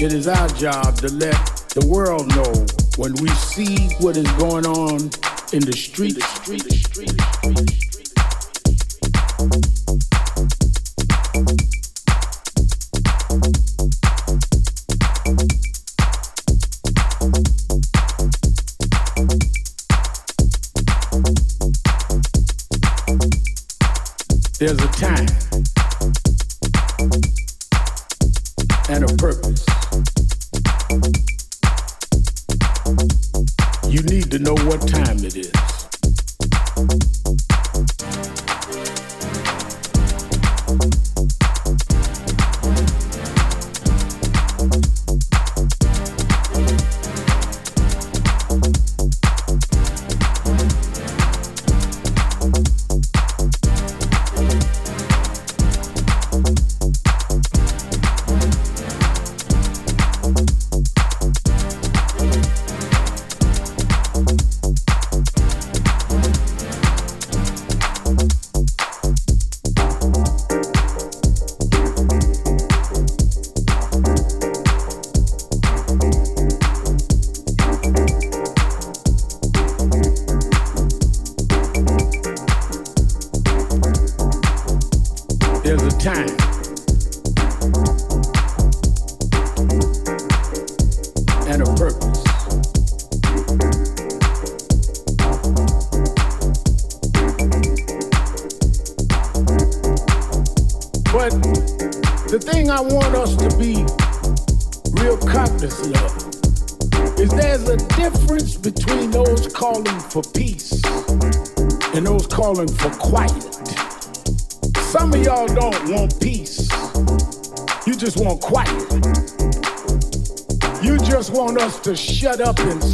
It is our job to let the world know when we see what is going on in the street. The street, the street, the street. There's a time up and